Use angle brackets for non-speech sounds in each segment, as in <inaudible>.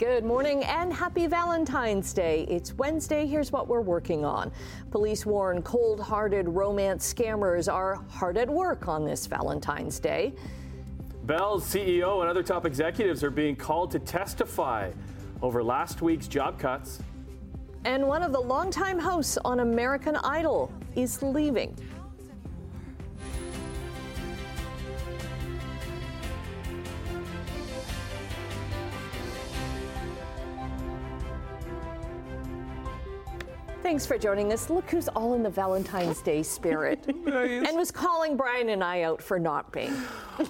Good morning and happy Valentine's Day. It's Wednesday. Here's what we're working on. Police warn cold hearted romance scammers are hard at work on this Valentine's Day. Bell's CEO and other top executives are being called to testify over last week's job cuts. And one of the longtime hosts on American Idol is leaving. Thanks for joining us. Look who's all in the Valentine's Day spirit <laughs> and was calling Brian and I out for not being.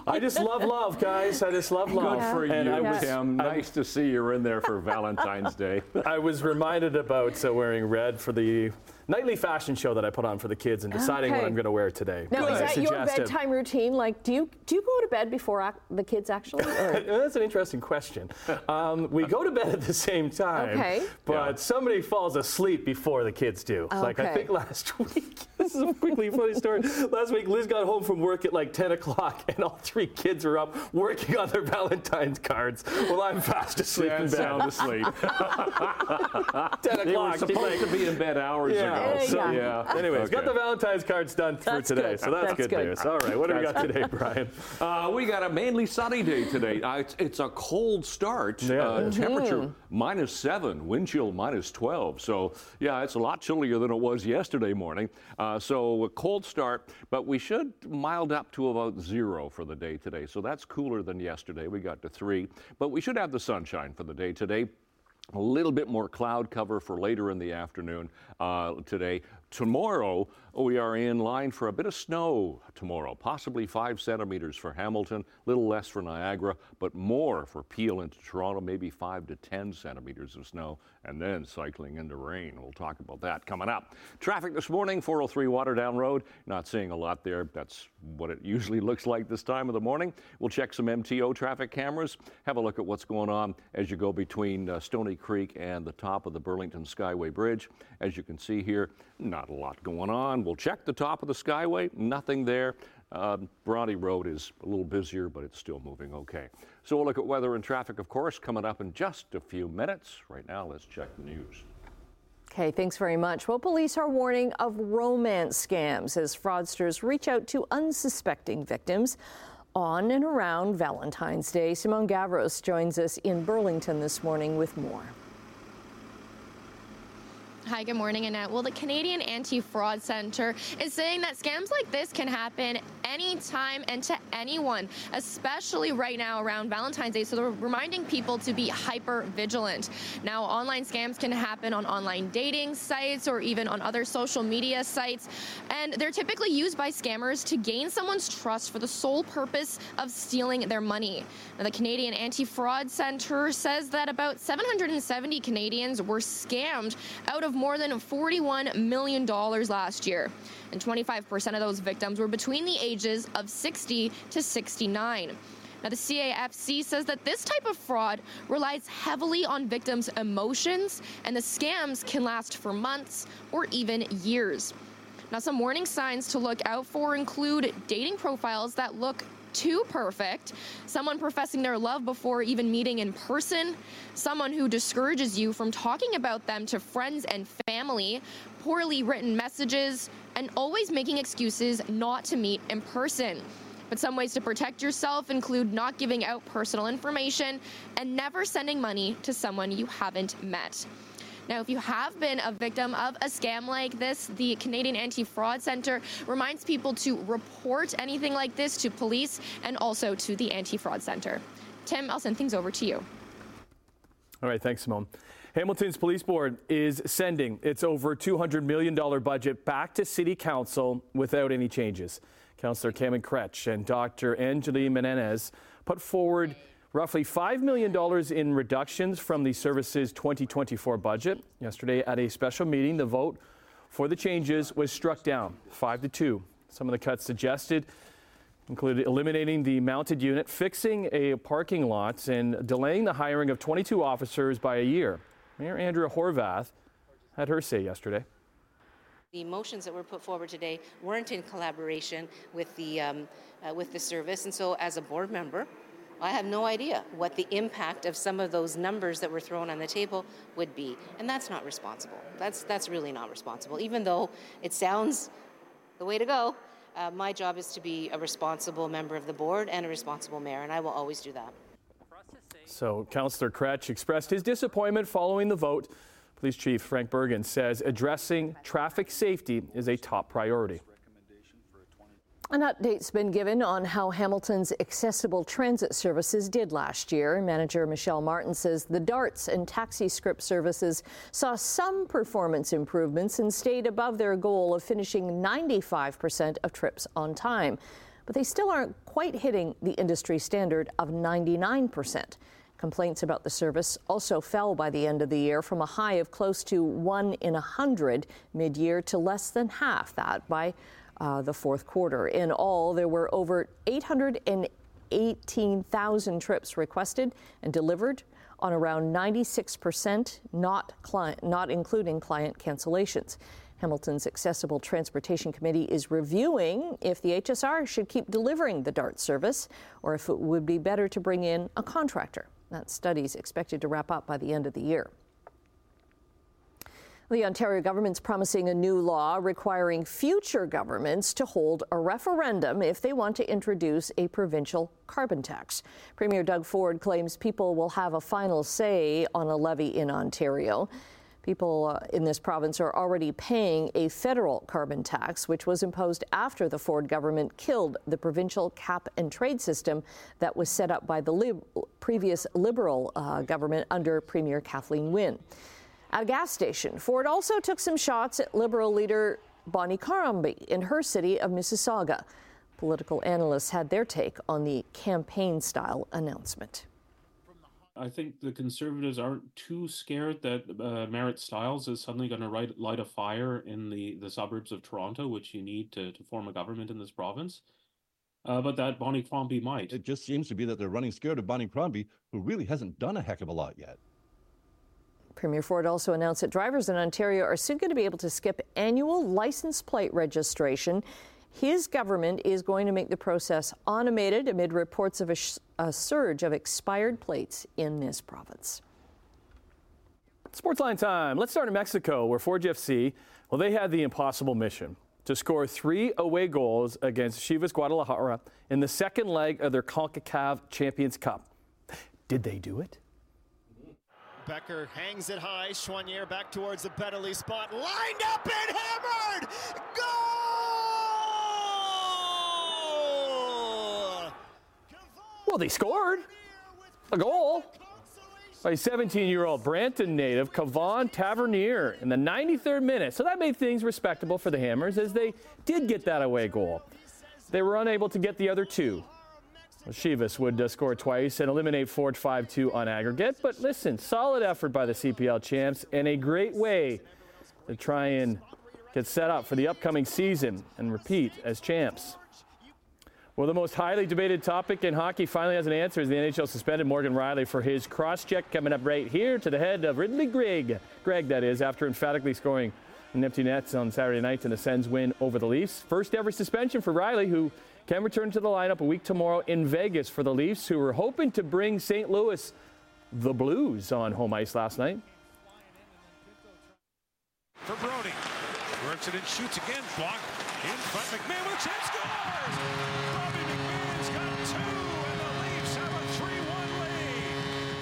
I just love love, guys. I just love love. Good for and you, I was, Tim. Nice to see you're in there for Valentine's Day. <laughs> I was reminded about uh, wearing red for the nightly fashion show that I put on for the kids and deciding okay. what I'm going to wear today. Now, is that your bedtime routine? Like, do you do you go to bed before ac- the kids actually? <laughs> That's an interesting question. Um, we go to bed at the same time, okay. but yeah. somebody falls asleep before the kids do. Okay. Like I think last <laughs> week. this is a quickly funny story. Last week, Liz got home from work at like 10 o'clock, <laughs> and all three kids were up working on their Valentine's cards while I'm fast asleep and bed. sound asleep. 10 o'clock. They were supposed to be in bed hours yeah. ago. So, yeah. Anyways, okay. got the Valentine's cards done for today, good. so that's, that's good, good, news. All right, what do we got today, Brian? Uh, we got a mainly sunny day today. Uh, it's, it's, a cold start. Yeah. Uh, mm-hmm. Temperature minus seven, wind chill minus 12. So yeah, it's a lot chillier than it was yesterday morning. Uh, so a cold start, but we should mild up to about zero for the day today. So that's cooler than yesterday. We got to three, but we should have the sunshine for the day today. A little bit more cloud cover for later in the afternoon uh, today. Tomorrow, we are in line for a bit of snow tomorrow, possibly five centimeters for Hamilton, a little less for Niagara, but more for Peel into Toronto, maybe five to 10 centimeters of snow, and then cycling into rain. We'll talk about that coming up. Traffic this morning, 403 Waterdown Road. Not seeing a lot there. That's what it usually <laughs> looks like this time of the morning. We'll check some MTO traffic cameras, have a look at what's going on as you go between uh, Stoney Creek and the top of the Burlington Skyway Bridge. As you can see here, not a lot going on. We'll check the top of the Skyway, nothing there. Um, Road is a little busier, but it's still moving okay. So we'll look at weather and traffic, of course, coming up in just a few minutes. Right now, let's check the news. Okay, thanks very much. Well, police are warning of romance scams as fraudsters reach out to unsuspecting victims on and around Valentine's Day. Simone Gavros joins us in Burlington this morning with more. Hi, good morning, Annette. Well, the Canadian Anti-Fraud Center is saying that scams like this can happen anytime and to anyone, especially right now around Valentine's Day. So they're reminding people to be hyper vigilant. Now, online scams can happen on online dating sites or even on other social media sites, and they're typically used by scammers to gain someone's trust for the sole purpose of stealing their money. Now, the Canadian Anti-Fraud Center says that about 770 Canadians were scammed out of more than $41 million last year. And 25% of those victims were between the ages of 60 to 69. Now, the CAFC says that this type of fraud relies heavily on victims' emotions, and the scams can last for months or even years. Now, some warning signs to look out for include dating profiles that look too perfect, someone professing their love before even meeting in person, someone who discourages you from talking about them to friends and family, poorly written messages, and always making excuses not to meet in person. But some ways to protect yourself include not giving out personal information and never sending money to someone you haven't met. Now, if you have been a victim of a scam like this, the Canadian Anti-Fraud Centre reminds people to report anything like this to police and also to the Anti-Fraud Centre. Tim, I'll send things over to you. All right, thanks, Simone. Hamilton's police board is sending its over $200 million budget back to City Council without any changes. Councillor Cameron Kroetsch and Dr. Angeline Menendez put forward roughly $5 million in reductions from the service's 2024 budget. Yesterday, at a special meeting, the vote for the changes was struck down 5 to 2. Some of the cuts suggested included eliminating the mounted unit, fixing a parking lot, and delaying the hiring of 22 officers by a year. Mayor Andrea Horwath had her say yesterday. The motions that were put forward today weren't in collaboration with the um, uh, with the service, and so as a board member, I have no idea what the impact of some of those numbers that were thrown on the table would be. And that's not responsible. That's, that's really not responsible. Even though it sounds the way to go, uh, my job is to be a responsible member of the board and a responsible mayor, and I will always do that. So, Councillor Kroetsch expressed his disappointment following the vote. Police Chief Frank Bergen says addressing traffic safety is a top priority. An update's been given on how Hamilton's accessible transit services did last year. Manager Michelle Martin says the DARTS and taxi scrip services saw some performance improvements and stayed above their goal of finishing 95% of trips on time. But they still aren't quite hitting the industry standard of 99%. Complaints about the service also fell by the end of the year from a high of close to 1 in a 100 mid year to less than half that by uh, the fourth quarter. In all, there were over 818,000 trips requested and delivered on around 96%, not, client, not including client cancellations. Hamilton's Accessible Transportation Committee is reviewing if the HSR should keep delivering the DART service or if it would be better to bring in a contractor. That study is expected to wrap up by the end of the year. The Ontario government's promising a new law requiring future governments to hold a referendum if they want to introduce a provincial carbon tax. Premier Doug Ford claims people will have a final say on a levy in Ontario. People uh, in this province are already paying a federal carbon tax, which was imposed after the Ford government killed the provincial cap and trade system that was set up by the previous Liberal uh, government under Premier Kathleen Wynne. At a gas station, Ford also took some shots at Liberal leader Bonnie Crombie in her city of Mississauga. Political analysts had their take on the campaign style announcement. I think the Conservatives aren't too scared that uh, Marit Stiles is suddenly going to light a fire in the, the suburbs of Toronto, which you need to, to form a government in this province. Uh, but that Bonnie Crombie might. It just seems to be that they're running scared of Bonnie Crombie, who really hasn't done a heck of a lot yet. Premier Ford also announced that drivers in Ontario are soon going to be able to skip annual license plate registration. His government is going to make the process automated amid reports of a, sh- a surge of expired plates in this province. Sportsline time. Let's start in Mexico, where Forge FC, well, they had the impossible mission to score three away goals against Chivas Guadalajara in the second leg of their CONCACAF Champions Cup. Did they do it? Bekker hangs it high. Choinière back towards the penalty spot. Lined up and hammered! Goal! Well, they scored a goal by 17-year-old Brampton native Kevaughn Tavernier in the 93rd minute. So that made things respectable for the Hammers as they did get that away goal. They were unable to get the other two. Chivas would uh, score twice and eliminate Forge 5 2 on aggregate. But listen, solid effort by the CPL champs and a great way to try and get set up for the upcoming season and repeat as champs. Well, the most highly debated topic in hockey finally has an answer as the NHL suspended Morgan Rielly for his cross check coming up right here to the head of Ridley Greig. Greig, that is, after emphatically scoring an empty nets on Saturday night in the Sens win over the Leafs. First ever suspension for Rielly, who can return to the lineup a week tomorrow in Vegas for the Leafs, who were hoping to bring St. Louis the Blues on home ice last night. For Brodie, Works it and shoots again. Block in front. McMann with a chance. Scores! Bobby McMann's got two, and the Leafs have a 3 1 lead.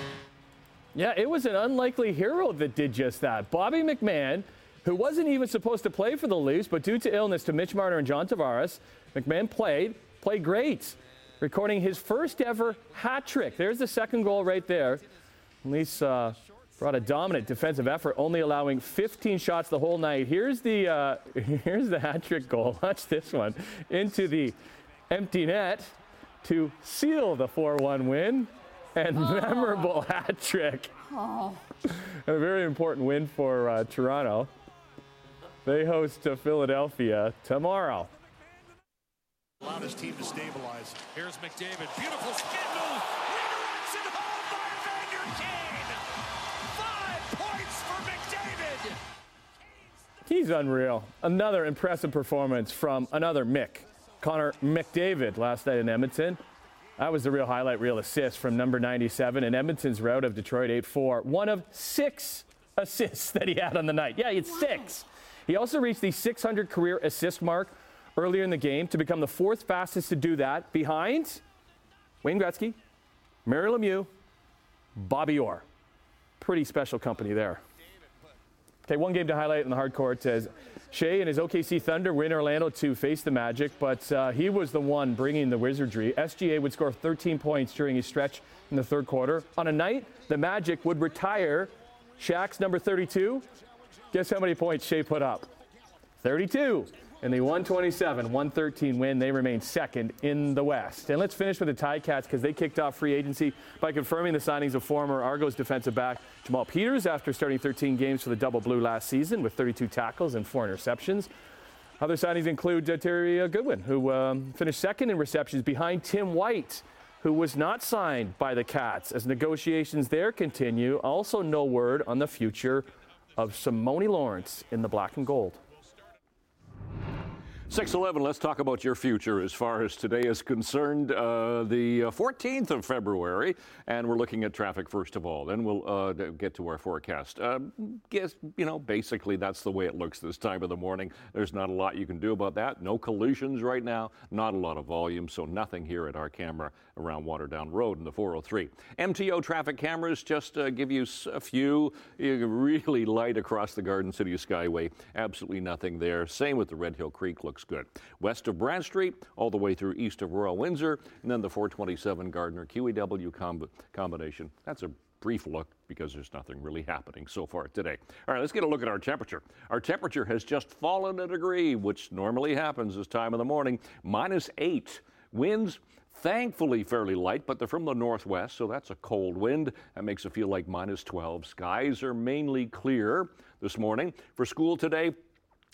Yeah, it was an unlikely hero that did just that. Bobby McMann, who wasn't even supposed to play for the Leafs, but due to illness to Mitch Marner and John Tavares, McMann played, played great, recording his first ever hat trick. There's the second goal right there. Leafs uh, brought a dominant defensive effort, only allowing 15 shots the whole night. Here's the uh, <laughs> here's the hat trick goal. <laughs> Watch this one into the empty net to seal the 4-1 win and oh. memorable <laughs> hat trick. Oh. a very important win for uh, Toronto. They host to Philadelphia tomorrow. Allowed his team to stabilize. Here's McDavid. Beautiful spin move. Home by Kane. Five points for McDavid. He's unreal. Another impressive performance from another Mick, Connor McDavid, last night in Edmonton. That was the real highlight reel assist from number 97 in Edmonton's route of Detroit 8 4. One of six assists that he had on the night. Yeah, it's six. He also reached the 600 career assist mark earlier in the game to become the fourth fastest to do that behind Wayne Gretzky, Mario Lemieux, Bobby Orr. Pretty special company there. Okay, one game to highlight in the hard court as Shai and his OKC Thunder were in Orlando to face the Magic, but uh, he was the one bringing the wizardry. SGA would score 13 points during his stretch in the third quarter. On a night, the Magic would retire Shaq's number 32. Guess how many points Shai put up? 32. In the 127 113 win, they remain second in the West. And let's finish with the Ticats because they kicked off free agency by confirming the signings of former Argos defensive back Jamal Peters after starting 13 games for the Double Blue last season with 32 tackles and four interceptions. Other signings include uh, Terry uh, Goodwin, who um, finished second in receptions behind Tim White, who was not signed by the Cats. As negotiations there continue, also no word on the future of Simoni Lawrence in the black and gold. 611, let's talk about your future as far as today is concerned. Uh, the 14th uh, of February, and we're looking at traffic first of all. Then we'll uh, get to our forecast. Uh, guess, you know, basically that's the way it looks this time of the morning. There's not a lot you can do about that. No collisions right now, not a lot of volume, so nothing here at our camera around Waterdown Road in the 403. MTO traffic cameras just uh, give you a few You really light across the Garden City Skyway. Absolutely nothing there. Same with the Red Hill Creek. Looks looks good. West of Brant Street, all the way through east of Royal Windsor, and then the 427 Gardiner QEW comb- combination. That's a brief look because there's nothing really happening so far today. All right, let's get a look at our temperature. Our temperature has just fallen a degree, which normally happens this time of the morning, minus eight. Winds thankfully fairly light, but they're from the northwest, so that's a cold wind. That makes it feel like minus 12. Skies are mainly clear this morning. For school today,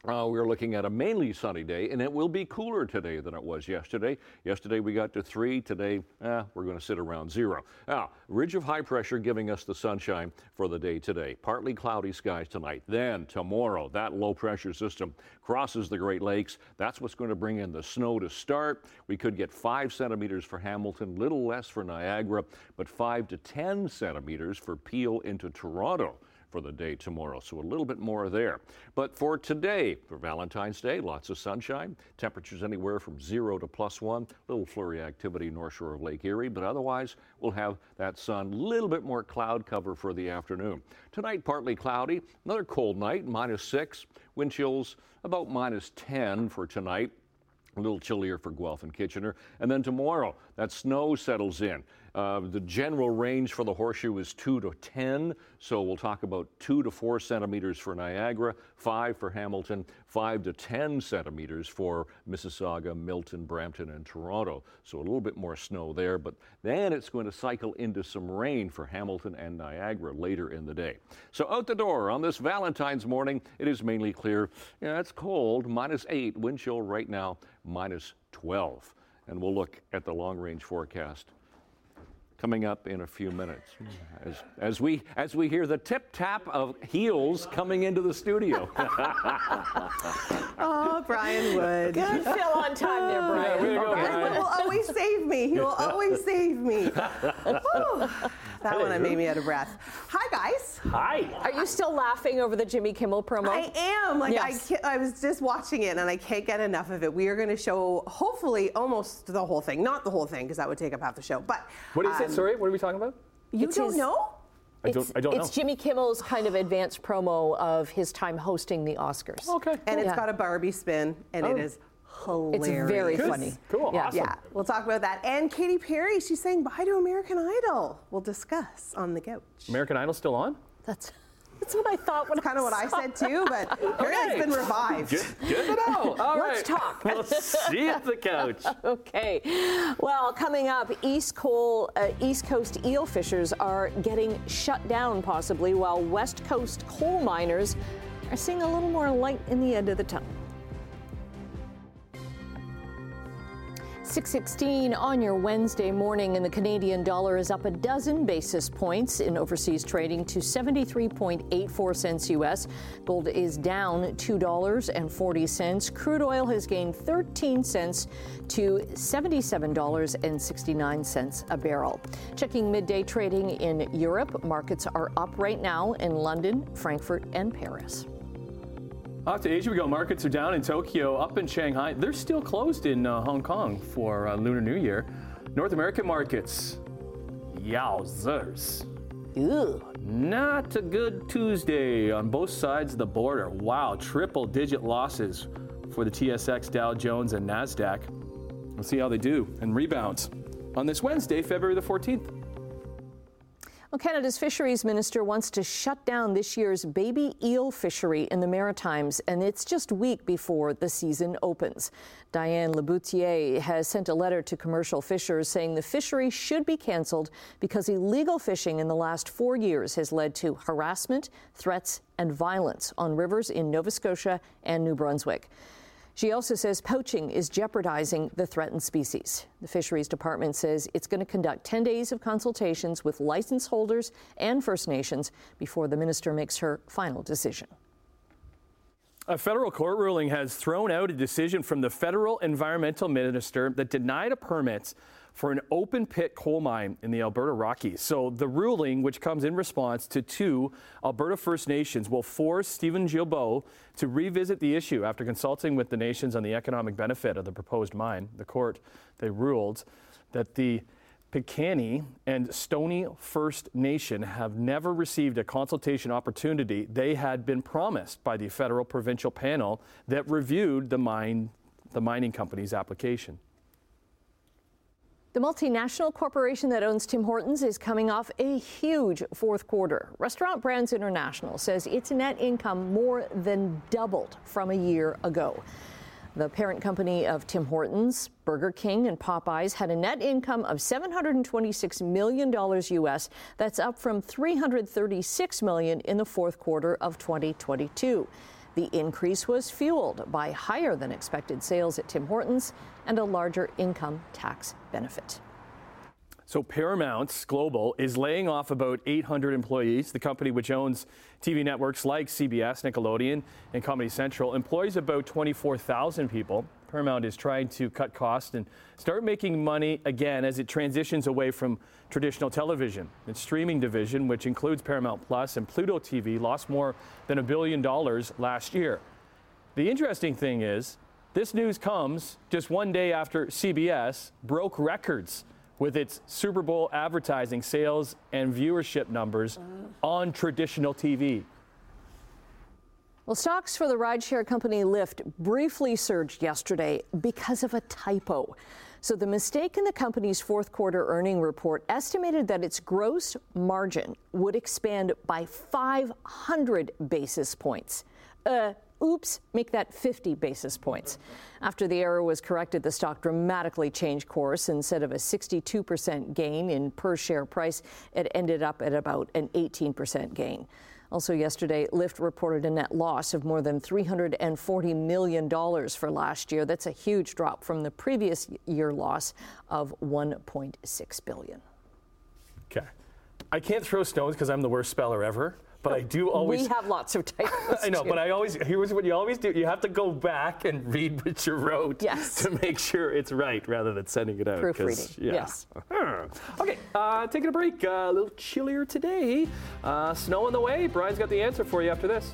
uh, we're looking at a mainly sunny day, and it will be cooler today than it was yesterday. Yesterday we got to three. Today, eh, we're going to sit around zero. Now, ridge of high pressure giving us the sunshine for the day today. Partly cloudy skies tonight. Then tomorrow, that low pressure system crosses the Great Lakes. That's what's going to bring in the snow to start. We could get five centimeters for Hamilton, little less for Niagara, but five to 10 centimeters for Peel into Toronto for the day tomorrow. So a little bit more there. But for today, for Valentine's Day, lots of sunshine. Temperatures anywhere from zero to plus one. Little flurry activity north shore of Lake Erie, but otherwise we'll have that sun. A little bit more cloud cover for the afternoon. Tonight, partly cloudy. Another cold night, minus six. Wind chills about minus 10 for tonight. A little chillier for Guelph and Kitchener. And then tomorrow, that snow settles in. Uh, the general range for the horseshoe is 2 to 10, so we'll talk about 2 to 4 centimeters for Niagara, 5 for Hamilton, 5 to 10 centimeters for Mississauga, Milton, Brampton, and Toronto. So a little bit more snow there, but then it's going to cycle into some rain for Hamilton and Niagara later in the day. So out the door on this Valentine's morning, it is mainly clear. Yeah, it's cold, minus 8, wind chill right now, minus 12. And we'll look at the long range forecast coming up in a few minutes as, as, we, as we hear the tip tap of heels coming into the studio. <laughs> oh, Brian Wood. Good fill on time there, Brian. Yeah, go, Brian. He will always save me. He will always save me. <laughs> That one made me out of breath. Hi, guys. Hi. Are you still laughing over the Jimmy Kimmel promo? I am. Like yes. I, I was just watching it, and I can't get enough of it. We are going to show, hopefully, almost the whole thing. Not the whole thing, because that would take up half the show. But what is um, it? Um, Sorry, what are we talking about? You it's don't his, know? I don't, I don't know. it's know. Jimmy Kimmel's kind of advanced promo of his time hosting the Oscars. Okay. Cool. And it's yeah. got a Barbie spin, and oh. it is hilarious. It's very Good. funny. Cool. Yeah. Awesome. Yeah. We'll talk about that. And Katy Perry, she's saying bye to American Idol. We'll discuss on the couch. American Idol still on? That's that's what I thought. When kind of what I said too, but apparently okay. it's been revived. Good, good to know. <laughs> All Let's right. talk. We'll see at the couch. <laughs> okay. Well, coming up, East, Coal, uh, East Coast eel fishers are getting shut down possibly, while West Coast coal miners are seeing a little more light in the end of the tunnel. 616 on your Wednesday morning, and the Canadian dollar is up a dozen basis points in overseas trading to 73.84 cents US. Gold is down $2.40. Crude oil has gained 13 cents to $77.69 a barrel. Checking midday trading in Europe, markets are up right now in London, Frankfurt, and Paris. Off to Asia we go. Markets are down in Tokyo, up in Shanghai. They're still closed in uh, Hong Kong for uh, Lunar New Year. North American markets, yowzers. Ew. Not a good Tuesday on both sides of the border. Wow, triple digit losses for the TSX, Dow Jones, and NASDAQ. We'll see how they do and rebounds on this Wednesday, February the 14th. Well, Canada's fisheries minister wants to shut down this year's baby eel fishery in the Maritimes, and it's just a week before the season opens. Diane Lebouthillier has sent a letter to commercial fishers saying the fishery should be canceled because illegal fishing in the last four years has led to harassment, threats, and violence on rivers in Nova Scotia and New Brunswick. She also says poaching is jeopardizing the threatened species. The Fisheries Department says it's going to conduct 10 days of consultations with license holders and First Nations before the minister makes her final decision. A federal court ruling has thrown out a decision from the federal environmental minister that denied a permit for an open pit coal mine in the Alberta Rockies. So the ruling, which comes in response to two Alberta First Nations, will force Steven Guilbeault to revisit the issue after consulting with the nations on the economic benefit of the proposed mine. The court, they ruled that the Piikani and Stoney First Nation have never received a consultation opportunity they had been promised by the federal provincial panel that reviewed the mine the mining company's application. The multinational corporation that owns Tim Hortons is coming off a huge fourth quarter. Restaurant Brands International says its net income more than doubled from a year ago. The parent company of Tim Hortons, Burger King, and Popeyes had a net income of $726 million US. That's up from 336 million in the fourth quarter of 2022. The increase was fueled by higher than expected sales at Tim Hortons and a larger income tax benefit. So Paramount Global is laying off about 800 employees. The company, which owns TV networks like CBS, Nickelodeon, and Comedy Central, employs about 24,000 people. Paramount is trying to cut costs and start making money again as it transitions away from traditional television. Its streaming division, which includes Paramount Plus and Pluto TV, lost more than a billion dollars last year. The interesting thing is, this news comes just one day after CBS broke records with its Super Bowl advertising sales and viewership numbers on traditional TV. Well, stocks for the rideshare company Lyft briefly surged yesterday because of a typo. So, the mistake in the company's fourth quarter earning report estimated that its gross margin would expand by 500 basis points. Uh, oops, make that 50 basis points. After the error was corrected, the stock dramatically changed course. Instead of a 62% gain in per share price, it ended up at about an 18% gain. Also, yesterday, Lyft reported a net loss of more than $340 million for last year. That's a huge drop from the previous year loss of 1.6 billion. Okay. I can't throw stones because I'm the worst speller ever but I do always. We have lots of typos. <laughs> I know, too. but I always. Here's what you always do: you have to go back and read what you wrote yes. to make sure it's right, rather than sending it out. Proofreading. Yeah. Yes. okay, uh, taking a break. Uh, a little chillier today. Uh, snow on the way. Brian's got the answer for you after this.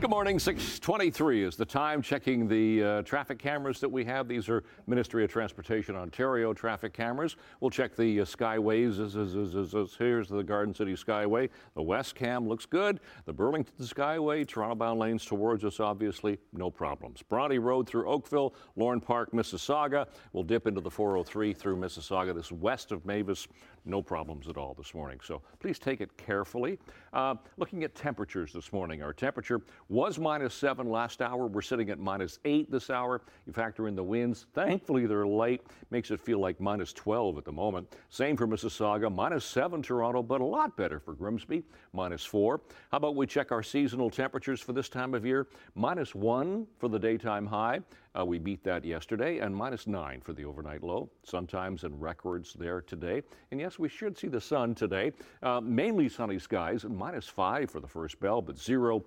Good morning. 623 is the time. Checking the uh, traffic cameras that we have. These are Ministry of Transportation Ontario traffic cameras. We'll check the uh, skyways. Here's the Garden City Skyway. The West Cam looks good. The Burlington Skyway, Toronto bound lanes towards us, obviously, no problems. Bronte Road through Oakville, Lorne Park, Mississauga. We'll dip into the 403 through Mississauga. This is west of Mavis. No problems at all this morning. So please take it carefully. Uh, looking at temperatures this morning, our temperature was minus 7 last hour. We're sitting at minus 8 this hour. You factor in the winds. Thankfully, they're light. Makes it feel like minus 12 at the moment. Same for Mississauga, minus 7 Toronto, but a lot better for Grimsby, minus 4. How about we check our seasonal temperatures for this time of year? Minus 1 for the daytime high. Uh, we beat that yesterday, and minus 9 for the overnight low. Sometimes in records there today. And yes, we should see the sun today. Uh, mainly sunny skies, minus 5 for the first bell, but 0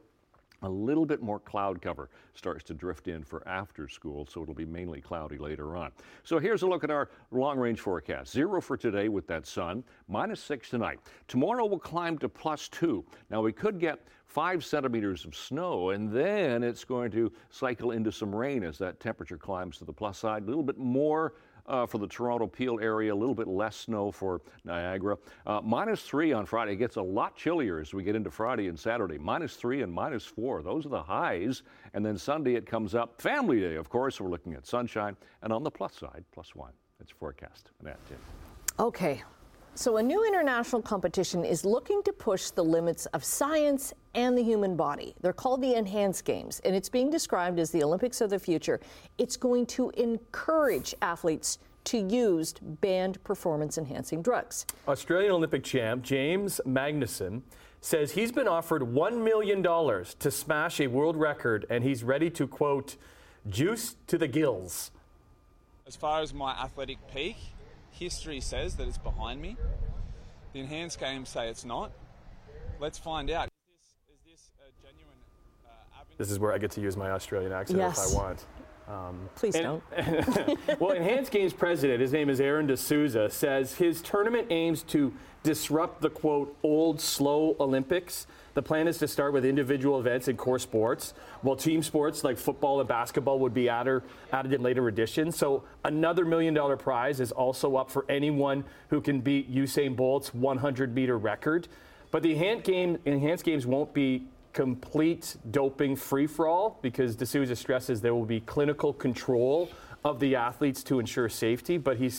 a little bit more cloud cover starts to drift in for after school, so it'll be mainly cloudy later on. So here's a look at our long range forecast. Zero for today with that sun, minus six tonight. Tomorrow will climb to plus two. Now we could get five centimeters of snow, and then it's going to cycle into some rain as that temperature climbs to the plus side. A little bit more uh, for the Toronto Peel area, a little bit less snow for Niagara. Uh, minus three on Friday. It gets a lot chillier as we get into Friday and Saturday. Minus three and minus four. Those are the highs. And then Sunday it comes up. Family Day, of course. We're looking at sunshine. And on the plus side, plus one. It's forecast. And. Okay. So, a new international competition is looking to push the limits of science and the human body. They're called the Enhanced Games, and it's being described as the Olympics of the future. It's going to encourage athletes to use banned performance enhancing drugs. Australian Olympic champ James Magnussen says he's been offered $1 million to smash a world record, and he's ready to, quote, juice to the gills. As far as my athletic peak, history says that it's behind me. The enhanced games say it's not. Let's find out. Is this, is this a genuine uh, This is where I get to use my Australian accent Yes. if I want. Um, Please and- don't. <laughs> well, Enhanced Games president, his name is Aaron D'Souza, says his tournament aims to disrupt the quote old slow Olympics. The plan is to start with individual events in core sports, while team sports like football and basketball would be added, added in later editions. So another million dollar prize is also up for anyone who can beat Usain Bolt's 100 meter record. But the enhanced, game, enhanced games won't be complete doping free for all because D'Souza stresses there will be clinical control of the athletes to ensure safety. But he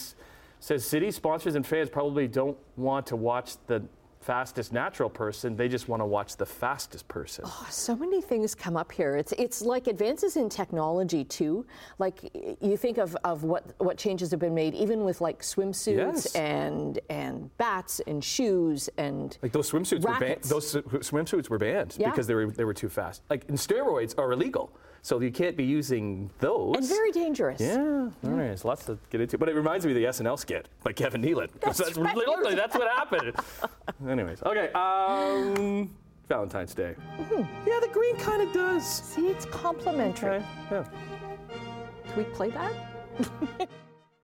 says city sponsors and fans probably don't want to watch the fastest natural person, they just want to watch the fastest person. Oh, so many things come up here. It's it's like advances in technology too. Like you think of, of what what changes have been made, even with like swimsuits Yes. and and bats and shoes and Like those swimsuits were banned. Those swimsuits were banned Yeah. because they were they were too fast. Like and steroids are illegal, so you can't be using those. and very dangerous. Yeah, all right. There's lots to get into, but it reminds me of the SNL skit by Kevin Nealon. <laughs> That's right. literally that's what happened. <laughs> Anyways, okay. Um, Valentine's Day. Yeah, the green kind of does. See, it's complimentary. Okay, yeah. Can we play that? <laughs>